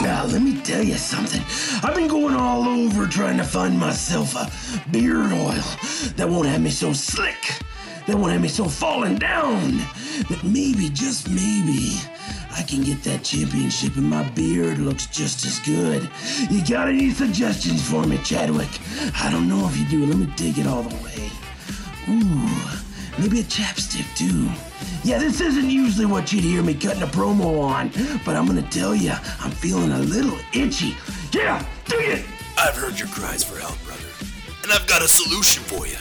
Now, let me tell you something. I've been going all over trying to find myself a beard oil that won't have me so slick, that won't have me so falling down, that maybe, just maybe, I can get that championship and my beard looks just as good. You got any suggestions for me, Chadwick? I don't know if you do. Let me take it all the way. Ooh, maybe a chapstick too. Yeah, this isn't usually what you'd hear me cutting a promo on, but I'm gonna tell you, I'm feeling a little itchy. Yeah, dig it! I've heard your cries for help, brother, and I've got a solution for you.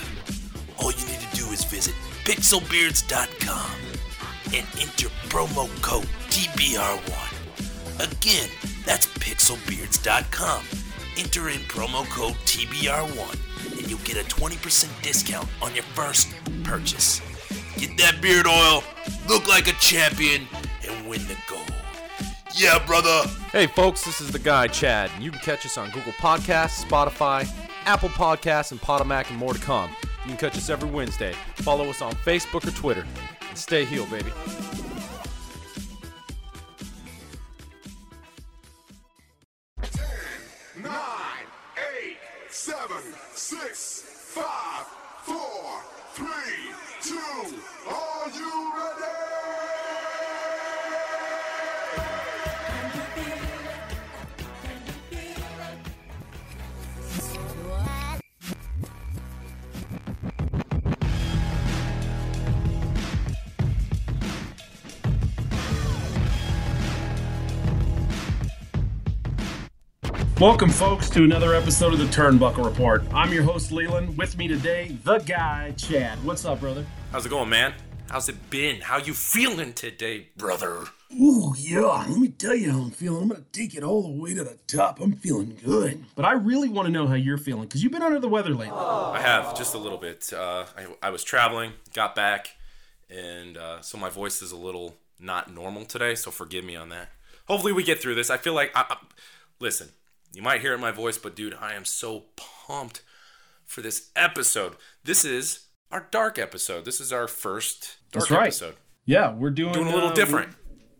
All you need to do is visit pixelbeards.com and enter promo code TBR1. Again, that's pixelbeards.com. Enter in promo code TBR1 and you'll get a 20% discount on your first purchase. Get that beard oil, look like a champion, and win the gold. Yeah, brother. Hey, folks, this is the guy, Chad. and You can catch us on Google Podcasts, Spotify, Apple Podcasts, and Podomatic, and more to come. You can catch us every Wednesday. Follow us on Facebook or Twitter. And stay healed, baby. Welcome, folks, to another episode of the Turnbuckle Report. I'm your host, Leland. With me today, the guy, Chad. What's up, brother? How's it going, man? How's it been? How you feeling today, brother? Ooh, yeah, let me tell you how I'm feeling. I'm gonna take it all the way to the top. I'm feeling good. But I really want to know how you're feeling because you've been under the weather lately. I have just a little bit. Uh, I, I was traveling, got back, and uh, so my voice is a little not normal today. So forgive me on that. Hopefully we get through this. I feel like I, I, listen. You might hear it in my voice, but dude, I am so pumped for this episode. This is our dark episode. This is our first dark That's right. episode. Yeah, we're doing Doing a little uh, different.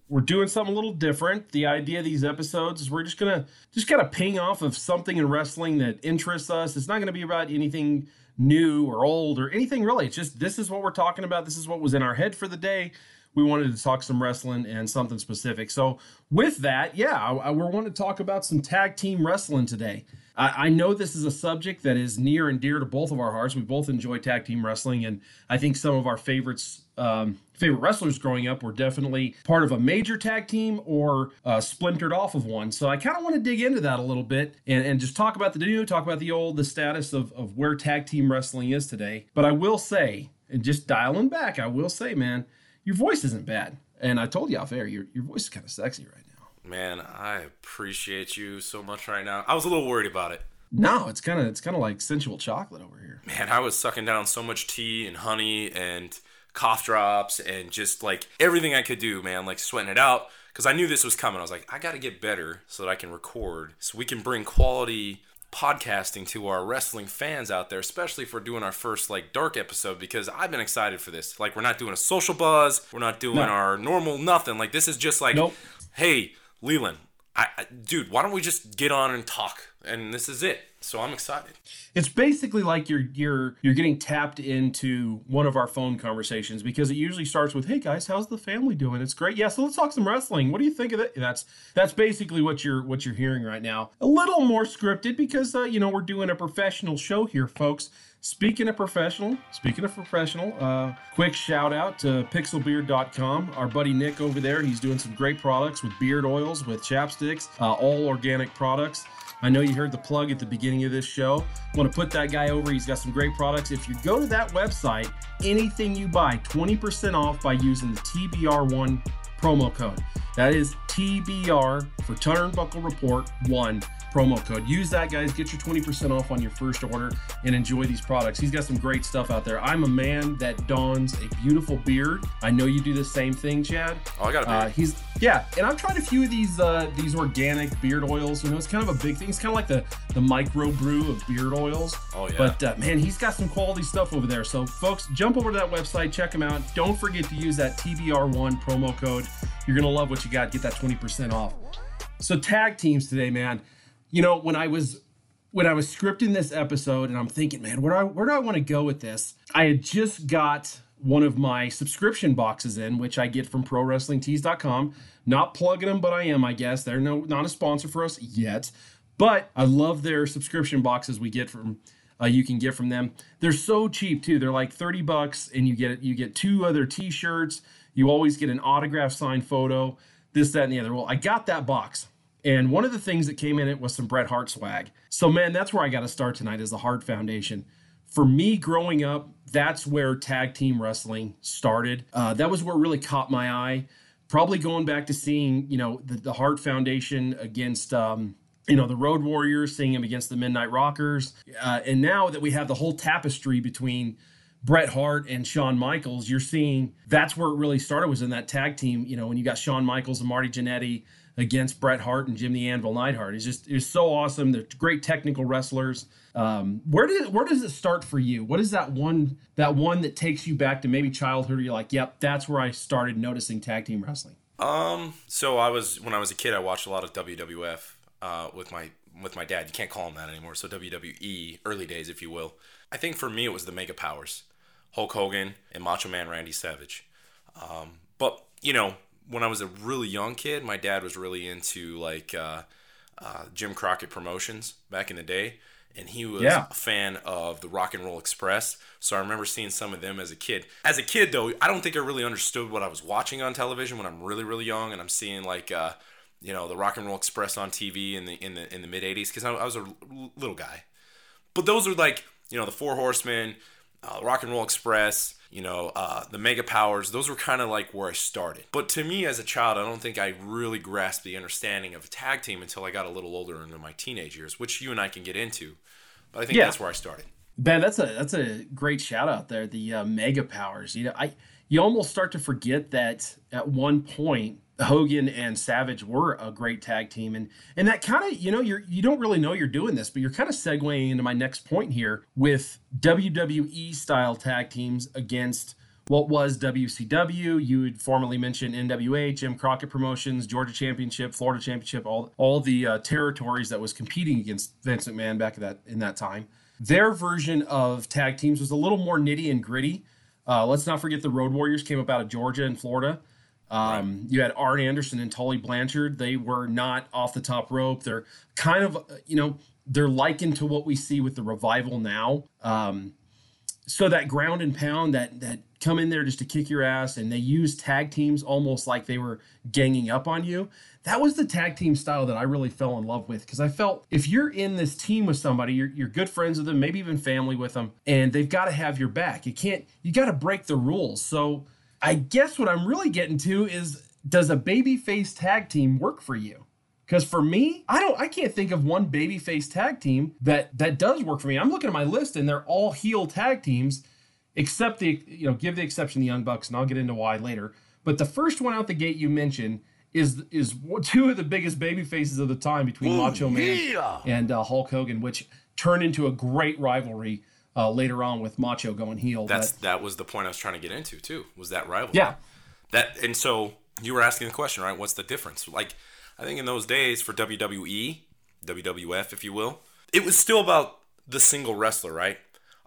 We're doing something a little different. The idea of these episodes is we're just gonna just kind of ping off of something in wrestling that interests us. It's not gonna be about anything new or old or anything really. It's just this is what we're talking about. This is what was in our head for the day. We wanted to talk some wrestling and something specific. So with that, yeah, I, I, we want to talk about some tag team wrestling today. I, I know this is a subject that is near and dear to both of our hearts. We both enjoy tag team wrestling, and I think some of our favorites, um, favorite wrestlers growing up, were definitely part of a major tag team or uh, splintered off of one. So I kind of want to dig into that a little bit and, and just talk about the new, talk about the old, the status of, of where tag team wrestling is today. But I will say, and just dialing back, I will say, man, your voice isn't bad. And I told you off air, your, your voice is kind of sexy right now. Man, I appreciate you so much right now. I was a little worried about it. No, it's kind of it's kind of like sensual chocolate over here. Man, I was sucking down so much tea and honey and cough drops and just like everything I could do, man, like sweating it out because I knew this was coming. I was like, I got to get better so that I can record so we can bring quality podcasting to our wrestling fans out there, especially for doing our first like dark episode because I've been excited for this. Like we're not doing a social buzz, we're not doing No. our normal nothing. Like this is just like, Nope. hey, Leland, I, I, dude, why don't we just get on and talk? And this is it. So I'm excited. It's basically like you're you're you're getting tapped into one of our phone conversations because it usually starts with, "Hey guys, how's the family doing? It's great. Yeah, so let's talk some wrestling. What do you think of that?" That's that's basically what you're what you're hearing right now. A little more scripted because uh, you know we're doing a professional show here, folks. Speaking of professional, speaking of professional, uh, quick shout out to pixelbeard.com. Our buddy Nick over there, he's doing some great products with beard oils, with chapsticks, uh, all organic products. I know you heard the plug at the beginning of this show. Want to put that guy over. He's got some great products. If you go to that website, anything you buy, 20% off by using the TBR1 promo code. That is TBR for Turnbuckle Report 1 promo code. Use that, guys. Get your 20% off on your first order and enjoy these products. He's got some great stuff out there. I'm a man that dons a beautiful beard. I know you do the same thing, Chad. Oh, I got a beard. Uh, he's yeah, and I've tried a few of these uh, these organic beard oils. You know, it's kind of a big thing. It's kind of like the the micro brew of beard oils. Oh, yeah. But uh, man, he's got some quality stuff over there. So folks, jump over to that website, check him out. Don't forget to use that TBR1 promo code. You're gonna love what you got. Get that 20% off. So tag teams today, man. You know, when I was when I was scripting this episode and I'm thinking, man, where do I where do I want to go with this? I had just got one of my subscription boxes in, which I get from ProWrestlingTees.com. Not plugging them, but I am, I guess. They're no not a sponsor for us yet, but I love their subscription boxes we get from. Uh, you can get from them. They're so cheap too. They're like thirty bucks, and you get you get two other T-shirts. You always get an autograph signed photo. This, that, and the other. Well, I got that box. And one of the things that came in it was some Bret Hart swag. So, man, that's where I got to start tonight is the Hart Foundation. For me growing up, that's where tag team wrestling started. Uh, that was what really caught my eye. Probably going back to seeing, you know, the, the Hart Foundation against, um, you know, the Road Warriors, seeing him against the Midnight Rockers. Uh, and now that we have the whole tapestry between Bret Hart and Shawn Michaels, you're seeing that's where it really started was in that tag team. You know, when you got Shawn Michaels and Marty Jannetty against Bret Hart and Jim the Anvil Neidhart. It's just it's so awesome. They're great technical wrestlers. Um, where does where does it start for you? What is that one that one that takes you back to maybe childhood? You're like, yep, that's where I started noticing tag team wrestling. Um, so I was when I was a kid, I watched a lot of WWF uh, with my with my dad. You can't call him that anymore. So WWE, early days, if you will. I think for me, it was the Mega Powers, Hulk Hogan and Macho Man Randy Savage. Um, but you know, when I was a really young kid, my dad was really into like uh, uh, Jim Crockett Promotions back in the day, and he was Yeah. a fan of the Rock and Roll Express. So I remember seeing some of them as a kid. As a kid, though, I don't think I really understood what I was watching on television when I'm really, really young, and I'm seeing like. Uh, you know the Rock and Roll Express on TV in the in the in the mid '80s because I, I was a l- little guy, but those are like you know the Four Horsemen, uh, Rock and Roll Express, you know uh, the Mega Powers. Those were kind of like where I started. But to me as a child, I don't think I really grasped the understanding of a tag team until I got a little older into my teenage years, which you and I can get into. But I think Yeah. that's where I started. Ben, that's a that's a great shout out there. The uh, mega powers. You know, I you almost start to forget that at one point Hogan and Savage were a great tag team, and and that kind of you know you're you don't really know you're doing this, but you're kind of segueing into my next point here with WWE style tag teams against what was WCW. You had formerly mentioned NWA, Jim Crockett Promotions, Georgia Championship, Florida Championship, all all the uh, territories that was competing against Vince McMahon back at that in that time. Their version of tag teams was a little more nitty and gritty. Uh, let's not forget the Road Warriors came up out of Georgia and Florida. Um, You had Arn Anderson and Tully Blanchard. They were not off the top rope. They're kind of, uh, you know, they're likened to what we see with the revival now. Um, so that ground and pound that that come in there just to kick your ass and they use tag teams almost like they were ganging up on you that was the tag team style that i really fell in love with because i felt if you're in this team with somebody you're, you're good friends with them maybe even family with them and they've got to have your back you can't you got to break the rules so i guess what i'm really getting to is does a babyface tag team work for you because for me, I don't, I can't think of one babyface tag team that that does work for me. I'm looking at my list, and they're all heel tag teams, except the, you know, give the exception the Young Bucks, and I'll get into why later. But the first one out the gate you mentioned is is two of the biggest baby faces of the time between Macho Man and uh, Hulk Hogan, which turned into a great rivalry uh, later on with Macho going heel. That's but, that was the point I was trying to get into too. Was that rivalry? yeah, That and so you were asking the question, right? What's the difference? Like, I think in those days for WWE, WWF, if you will, it was still about the single wrestler, right?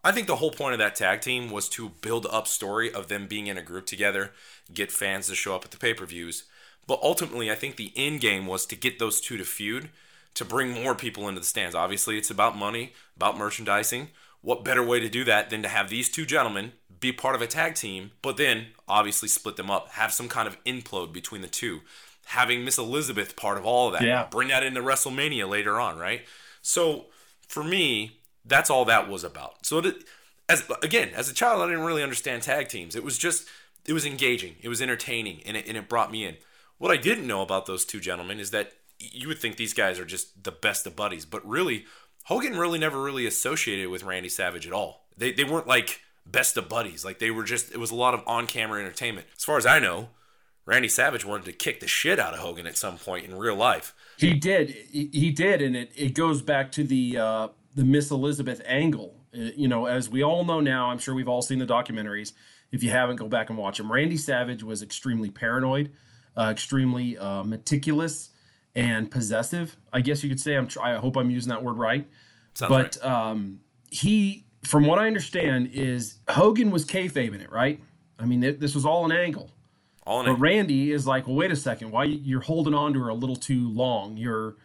I think the whole point of that tag team was to build up story of them being in a group together, get fans to show up at the pay-per-views. But ultimately, I think the end game was to get those two to feud, to bring more people into the stands. Obviously, it's about money, about merchandising. What better way to do that than to have these two gentlemen be part of a tag team, but then obviously split them up, have some kind of implode between the two, having Miss Elizabeth part of all of that, Yeah. bring that into WrestleMania later on, right? So for me, that's all that was about. So it, as again, as a child, I didn't really understand tag teams. It was just it was engaging, it was entertaining, and it, and it brought me in. What I didn't know about those two gentlemen is that you would think these guys are just the best of buddies, but really, Hogan really never really associated with Randy Savage at all. They, they weren't like best of buddies. Like they were just, it was a lot of on camera entertainment. As far as I know, Randy Savage wanted to kick the shit out of Hogan at some point in real life. He did. He, did, and it, it goes back to the uh, the Miss Elizabeth angle. Uh, you know, as we all know now, I'm sure we've all seen the documentaries. If you haven't, go back and watch them. Randy Savage was extremely paranoid, uh, extremely uh, meticulous, and possessive. I guess you could say. I'm. I hope I'm using that word right. Sounds but right. um, he, from what I understand, is Hogan was kayfabing it, right? I mean, it, this was all an angle. All in But it. Randy is like, well, wait a second, why you- you're holding on to her a little too long? You're,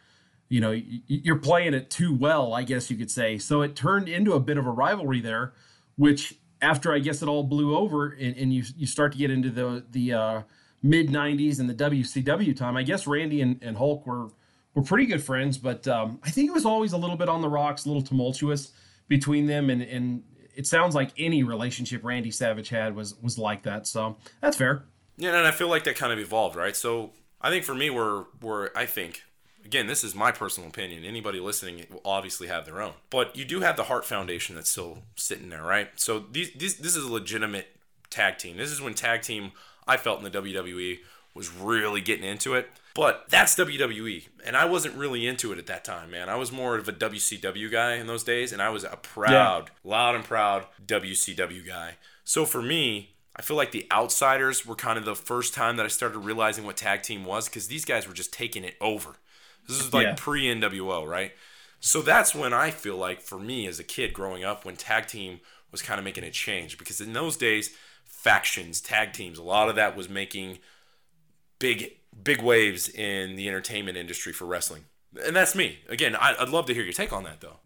you know, you're playing it too well, I guess you could say. So it turned into a bit of a rivalry there, which after I guess it all blew over and, and you you start to get into the the uh, mid '90s and the WCW time. I guess Randy and, and Hulk were were pretty good friends, but um, I think it was always a little bit on the rocks, a little tumultuous between them, and and it sounds like any relationship Randy Savage had was was like that. So that's fair. Yeah, and I feel like that kind of evolved, right? So I think for me, we're we're I think again, this is my personal opinion. Anybody listening will obviously have their own, but you do have the Hart Foundation that's still sitting there, right? So these, these this is a legitimate tag team. This is when tag team I felt in the WWE was really getting into it. But that's WWE, and I wasn't really into it at that time, man. I was more of a WCW guy in those days, and I was a proud, loud and proud WCW guy. So for me, I feel like the outsiders were kind of the first time that I started realizing what tag team was because these guys were just taking it over. This is like Yeah. pre NWO, right? So that's when I feel like for me as a kid growing up, when tag team was kind of making a change because in those days, factions, tag teams, a lot of that was making big big waves in the entertainment industry for wrestling. And that's me. Again, I, I'd love to hear your take on that though.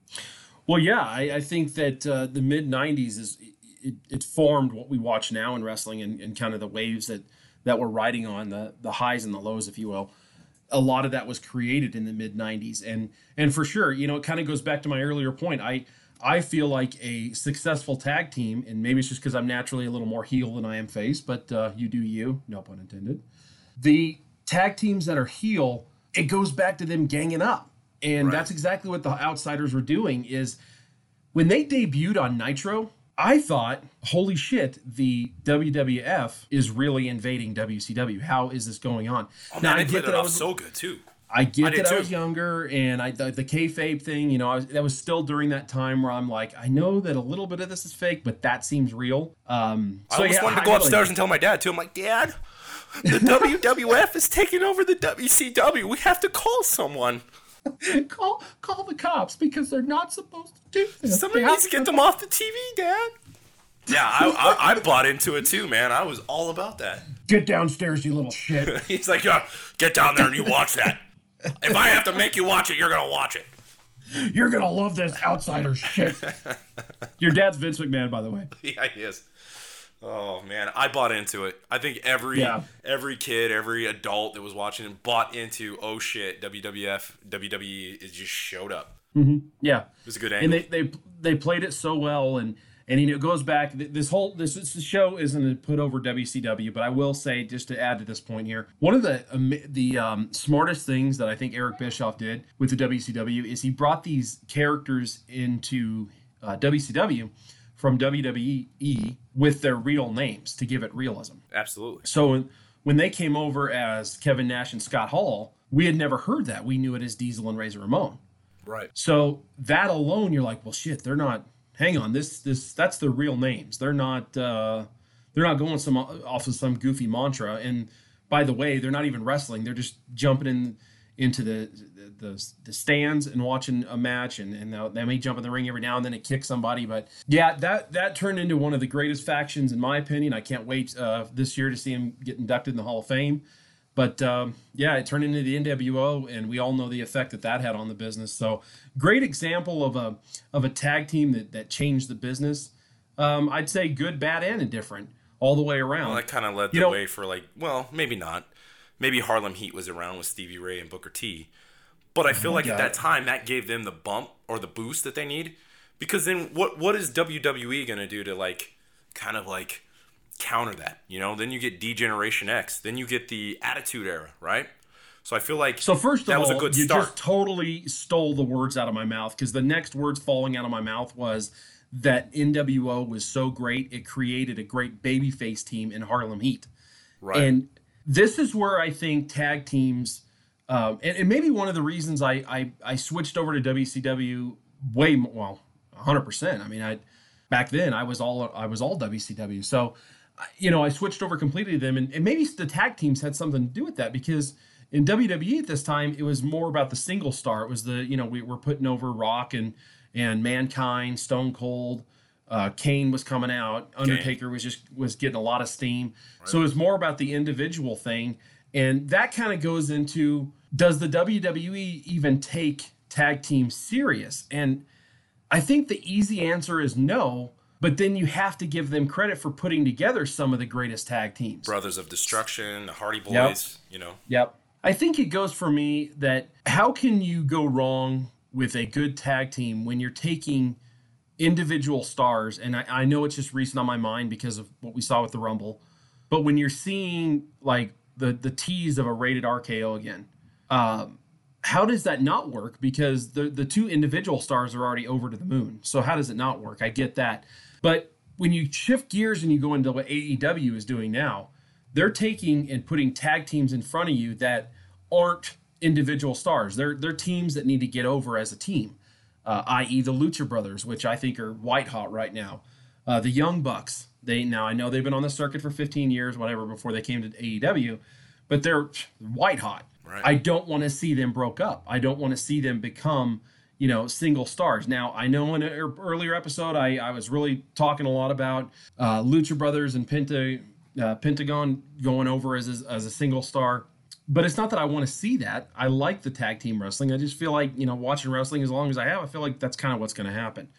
Well, yeah, I, I think that uh, the mid '90s is it, it formed what we watch now in wrestling and, and kind of the waves that that we're riding on the the highs and the lows, if you will. A lot of that was created in the mid '90s, and and for sure, you know, it kind of goes back to my earlier point. I I feel like a successful tag team, and maybe it's just because I'm naturally a little more heel than I am face, but uh, you do you, no pun intended. The tag teams that are heel, it goes back to them ganging up, and that's exactly what the outsiders were doing. Is when they debuted on Nitro, I thought, holy shit, the WWF is really invading WCW. How is this going on? Oh, now man, I get that it I off was so good too. I get I did that I was younger, and I the, the kayfabe thing. You know, I was, that was still during that time where I'm like, I know that a little bit of this is fake, but that seems real. Um, I so almost yeah, wanted to I go really- upstairs and tell my dad too. I'm like, Dad, the WWF is taking over the WCW. We have to call someone. call call the cops because they're not supposed to do this. Somebody They needs to get them off the TV, Dad. Yeah, I, I, I bought into it too, man. I was all about that. Get downstairs, you little shit. He's like, yeah, get down there and you watch that. If I have to make you watch it, you're gonna watch it. You're gonna love this outsider shit. Your dad's Vince McMahon, by the way. Yeah, he is. Oh man, I bought into it. I think every Yeah. every kid, every adult that was watching it bought into. Oh shit, WWF, WWE is just showed up. Mm-hmm. Yeah, It was a good angle. and they they they played it so well, and and you know it goes back. This whole this, this show isn't put over WCW, but I will say just to add to this point here, one of the um, the um, smartest things that I think Eric Bischoff did with the WCW is he brought these characters into uh, WCW from WWE with their real names to give it realism. Absolutely. So when they came over as Kevin Nash and Scott Hall, we had never heard that. We knew it as Diesel and Razor Ramon. Right. So that alone, you're like, well, shit, they're not. Hang on, this this that's their real names. They're not. uh They're not going some off of some goofy mantra. And by the way, they're not even wrestling. They're just jumping in into the the, the stands and watching a match, and and they'll- may jump in the ring every now and then and kick somebody. But yeah, that that turned into one of the greatest factions in my opinion. I can't wait uh, this year to see him get inducted in the Hall of Fame. But um, yeah, it turned into the NWO, and we all know the effect that that had on the business. So, great example of a of a tag team that that changed the business. Um, I'd say good, bad, and indifferent all the way around. Well, that kind of led You the know- way for like, well, maybe not. Maybe Harlem Heat was around with Stevie Ray and Booker T. But I feel like at that time that gave them the bump or the boost that they need. Because then what what is WWE gonna do to like kind of like counter that. You know, then you get D-Generation X, then you get the Attitude Era, right? So I feel like So first of that all, was a good you start. just totally stole the words out of my mouth because the next words falling out of my mouth was that NWO was so great it created a great babyface team in Harlem Heat. right. And this is where I think tag teams, um, and, and maybe one of the reasons I, I I switched over to WCW way more, well, 100. percent I mean, I back then I was all I was all WCW, so you know I switched over completely to them, and, and maybe the tag teams had something to do with that because in WWE at this time it was more about the single star. It was the you know we were putting over Rock and and Mankind, Stone Cold. Uh, Kane was coming out. Undertaker was just was getting a lot of steam. So it was more about the individual thing, and that kind of goes into does the WWE even take tag teams serious? And I think the easy answer is no. But then you have to give them credit for putting together some of the greatest tag teams. Brothers of Destruction, the Hardy Boys, Yep. you know. Yep. I think it goes for me that how can you go wrong with a good tag team when you're taking individual stars? And I, I know it's just recent on my mind because of what we saw with the Rumble, but when you're seeing like the the tease of a rated RKO again, um, how does that not work? Because the the two individual stars are already over to the moon. So how does it not work? I get that, but when you shift gears and you go into what AEW is doing now, they're taking and putting tag teams in front of you that aren't individual stars. They're they're teams that need to get over as a team, uh, i.e. the Lucha Brothers, which I think are white hot right now. Uh, the Young Bucks. They now I know they've been on the circuit for 15 years, whatever, before they came to AEW, but they're white hot. Right. I don't want to see them broke up. I don't want to see them become you know single stars. Now I know in an earlier episode I I was really talking a lot about uh, Lucha Brothers and Penta uh, Pentagon going over as a, as a single star. But it's not that I want to see that. I like the tag team wrestling. I just feel like, you know, watching wrestling as long as I have, I feel like that's kind of what's going to happen.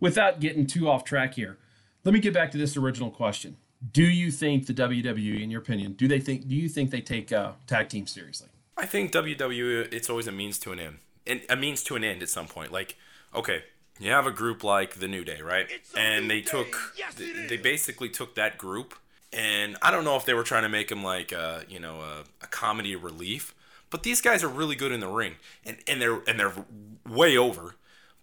Without getting too off track here, let me get back to this original question. Do you think the WWE, in your opinion, do they think, do you think they take uh, tag team seriously? I think WWE it's always a means to an end. And a means to an end at some point. Like, okay, you have a group like the New Day, right? And they took they they basically took that group and I don't know if they were trying to make them like uh, you know, a, a comedy relief, but these guys are really good in the ring and and they're and they're way over.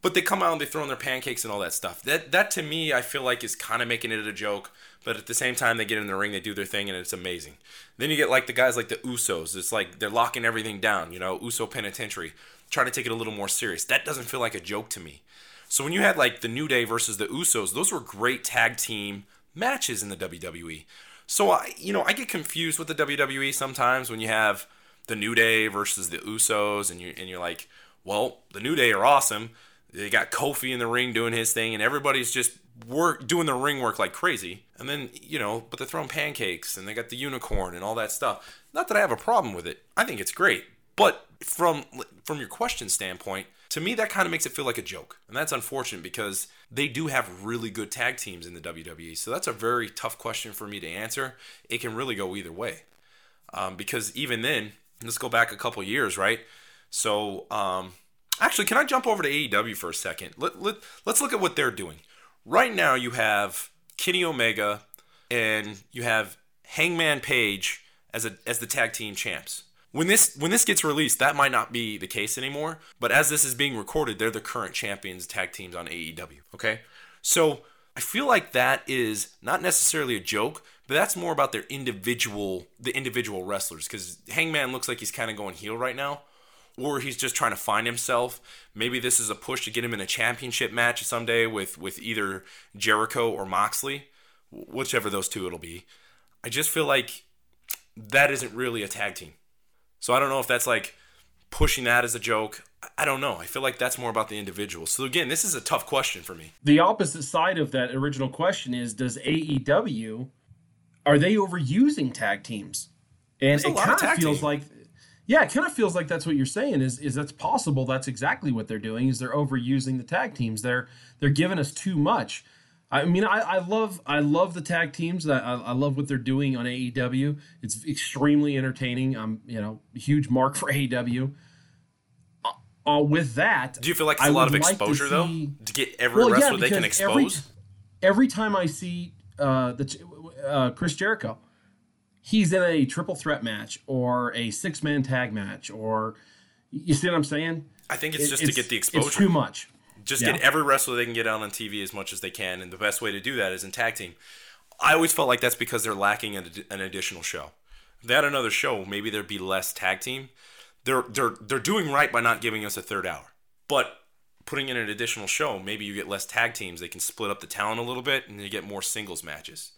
But they come out and they throw in their pancakes and all that stuff. That that to me, I feel like is kind of making it a joke. But at the same time, they get in the ring, they do their thing, and it's amazing. Then you get like the guys like the Usos. It's like they're locking everything down. You know, Uso Penitentiary, trying to take it a little more serious. That doesn't feel like a joke to me. So when you had like the New Day versus the Usos, those were great tag team matches in the WWE. So I, you know, I get confused with the WWE sometimes when you have the New Day versus the Usos, and you and you're like, well, the New Day are awesome. They got Kofi in the ring doing his thing, and everybody's just work doing the ring work like crazy. And then you know, but they're throwing pancakes, and they got the unicorn and all that stuff. Not that I have a problem with it. I think it's great. But from from your question standpoint, to me that kind of makes it feel like a joke, and that's unfortunate because they do have really good tag teams in the WWE. So that's a very tough question for me to answer. It can really go either way, um, because even then, let's go back a couple years, right? So um, actually, can I jump over to AEW for a second? Let, let let's look at what they're doing right now. You have Kenny Omega and you have Hangman Page as a as the tag team champs. When this when this gets released, that might not be the case anymore. But as this is being recorded, they're the current champions tag teams on AEW. Okay, so I feel like that is not necessarily a joke, but that's more about their individual the individual wrestlers. Because Hangman looks like he's kind of going heel right now, or he's just trying to find himself. Maybe this is a push to get him in a championship match someday with with either Jericho or Moxley, whichever those two it'll be. I just feel like that isn't really a tag team. So I don't know if that's like pushing that as a joke. I- don't know. I feel like that's more about the individual. So again, this is a tough question for me. The opposite side of that original question is does AEW are they overusing tag teams? And it kind of feels team. like yeah, it kind of feels like that's what you're saying is is that's possible. That's exactly what they're doing is they're overusing the tag teams. They're they're giving us too much. I mean, I, I love I love the tag teams. I, I I love what they're doing on AEW. It's extremely entertaining. I'm you know huge mark for AEW. Uh, uh, with that, Do you feel like it's I a lot of would like to exposure though see- to get every Well, yeah, wrestler they can because every- expose? every time I see uh, the uh, Chris Jericho. He's in a triple threat match or a six man tag match, or you see what I'm saying? I think it's It- just to get the exposure. It's too much. Just Yeah. get every wrestler they can get out on TV as much as they can, and the best way to do that is in tag team. I always felt like that's because they're lacking an, an additional show. If they had another show, maybe there'd be less tag team. They're they're they're doing right by not giving us a third hour, but putting in an additional show, maybe you get less tag teams. They can split up the talent a little bit, and you get more singles matches,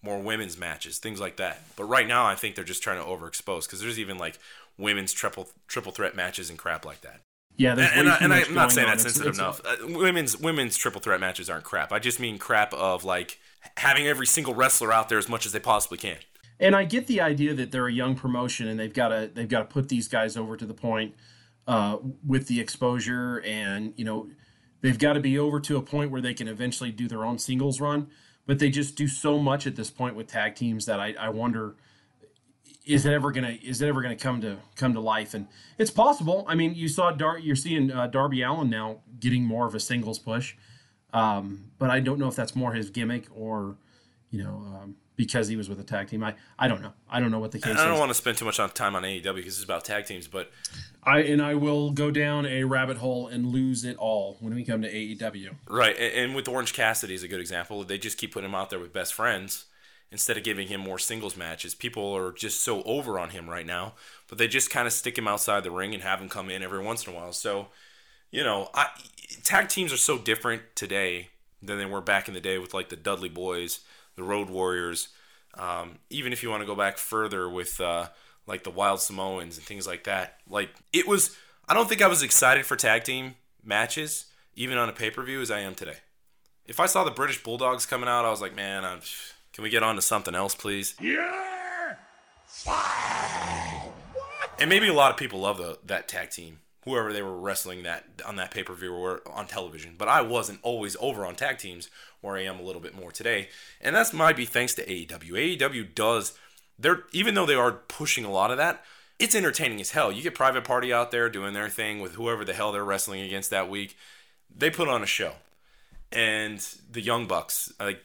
more women's matches, things like that. But right now, I think they're just trying to overexpose because there's even like women's triple triple threat matches and crap like that Yeah, there's and, and, I, I'm not saying that's sensitive it's- enough. Uh, women's women's triple threat matches aren't crap. I just mean crap of like having every single wrestler out there as much as they possibly can. And I get the idea that they're a young promotion and they've got to they've got to put these guys over to the point uh, with the exposure and you know they've got to be over to a point where they can eventually do their own singles run. But they just do so much at this point with tag teams that I, I wonder is it ever gonna is it ever gonna come to come to life? And it's possible. I mean, you saw Dar- you're seeing uh, Darby Allin now getting more of a singles push, um, but I don't know if that's more his gimmick or you know um, because he was with a tag team. I I don't know. I don't know what the case And I don't is. want to spend too much on time on AEW because it's about tag teams, but I and I will go down a rabbit hole and lose it all when we come to AEW. right. And, and with Orange Cassidy is a good example. They just keep putting him out there with best friends instead of giving him more singles matches. People are just so over on him right now, but they just kind of stick him outside the ring and have him come in every once in a while. So, you know, I, tag teams are so different today than they were back in the day with like the Dudley Boys, the Road Warriors. Um, even if you want to go back further with uh, like the Wild Samoans and things like that, like it was. I don't think I was excited for tag team matches, even on a pay per view, as I am today. If I saw the British Bulldogs coming out, I was like, man, I'm, can we get on to something else, please? Yeah! And maybe a lot of people love the, that tag team, whoever they were wrestling that on that pay per view or on television. But I wasn't always over on tag teams, where I am a little bit more today, and that's might be thanks to AEW. AEW does they're even though they are pushing a lot of that, it's entertaining as hell. You get Private Party out there doing their thing with whoever the hell they're wrestling against that week. They put on a show, and the Young Bucks, like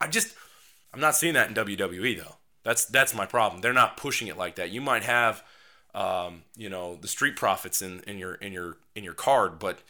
I just I'm not seeing that in WWE though. That's that's my problem. They're not pushing it like that. You might have, um, you know, the Street Profits in, in your in your in your card, but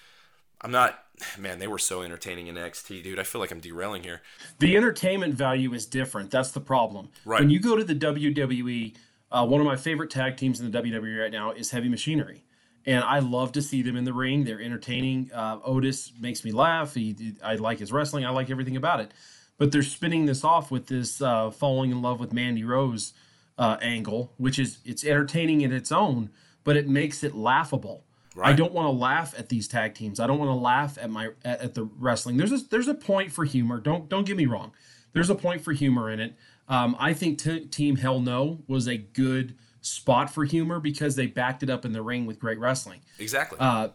I'm not. Man, they were so entertaining in NXT, dude. I feel like I'm derailing here. The entertainment value is different. That's the problem. Right. When you go to the WWE, uh, one of my favorite tag teams in the WWE right now is Heavy Machinery. And I love to see them in the ring. They're entertaining. Uh, Otis makes me laugh. He, I like his wrestling. I like everything about it. But they're spinning this off with this uh, falling in love with Mandy Rose uh, angle, which is it's entertaining in its own, but it makes it laughable. I don't want to laugh at these tag teams. I don't want to laugh at my at, at the wrestling. There's a there's a point for humor. Don't don't get me wrong. There's a point for humor in it. Um, I think t- Team Hell No was a good spot for humor because they backed it up in the ring with great wrestling. Exactly. Uh,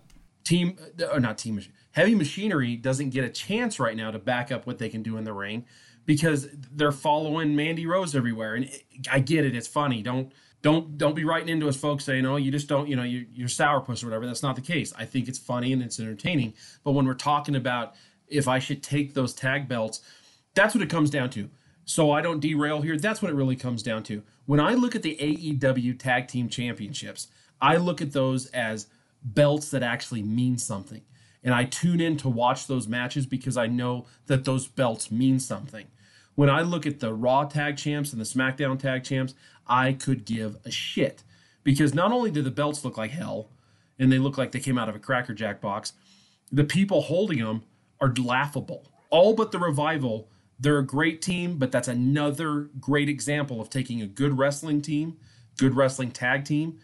team or not team heavy machinery doesn't get a chance right now to back up what they can do in the ring because they're following Mandy Rose everywhere and I get it it's funny don't don't don't be writing into us folks saying oh you just don't you know you, you're sourpuss or whatever that's not the case I think it's funny and it's entertaining but when we're talking about if I should take those tag belts that's what it comes down to. So I don't derail here. That's what it really comes down to. When I look at the AEW Tag Team Championships, I look at those as belts that actually mean something. And I tune in to watch those matches because I know that those belts mean something. When I look at the Raw Tag Champs and the SmackDown Tag Champs, I could give a shit. Because not only do the belts look like hell, and they look like they came out of a Cracker Jack box, the people holding them are laughable. All but the revival, they're a great team, but that's another great example of taking a good wrestling team, good wrestling tag team,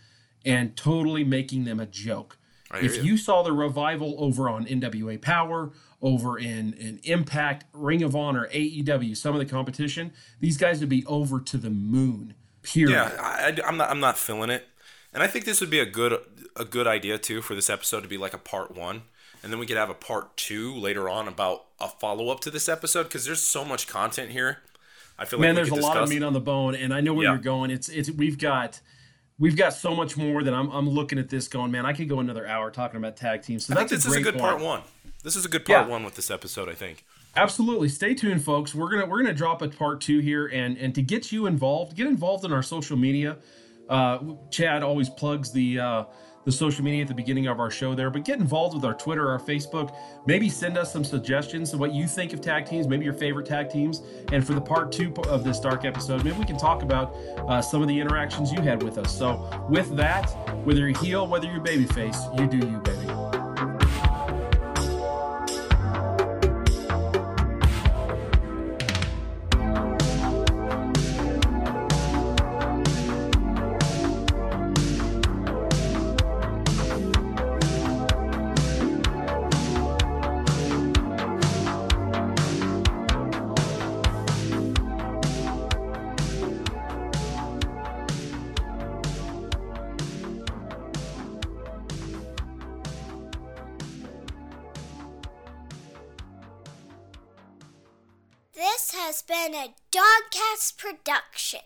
and totally making them a joke. I If you. you saw the revival over on NWA Power, over in, in Impact, Ring of Honor, AEW, some of the competition, these guys would be over to the moon. Period. Yeah, I, am not. I'm not feeling it, and I think this would be a good a good idea too for this episode to be like a part one, and then we could have a part two later on about a follow up to this episode because there's so much content here. I feel like man there's a could lot of meat on the bone and i know where Yeah. you're going it's it's we've got we've got so much more that i'm, I'm looking at this going man i could go another hour talking about tag teams so I think that's this a is a good point. part one. This is a good part Yeah. one with this episode. I think. Absolutely. Stay tuned, folks. We're gonna we're gonna drop a part two here, and and to get you involved, get involved in our social media. Uh, Chad always plugs the uh, the social media at the beginning of our show there, but get involved with our Twitter, our Facebook. Maybe send us some suggestions of what you think of tag teams, maybe your favorite tag teams. And for the part two of this dark episode, maybe we can talk about uh, some of the interactions you had with us. So with that, whether you're heel, whether you're babyface, you do you, baby. Been a Dogcast production.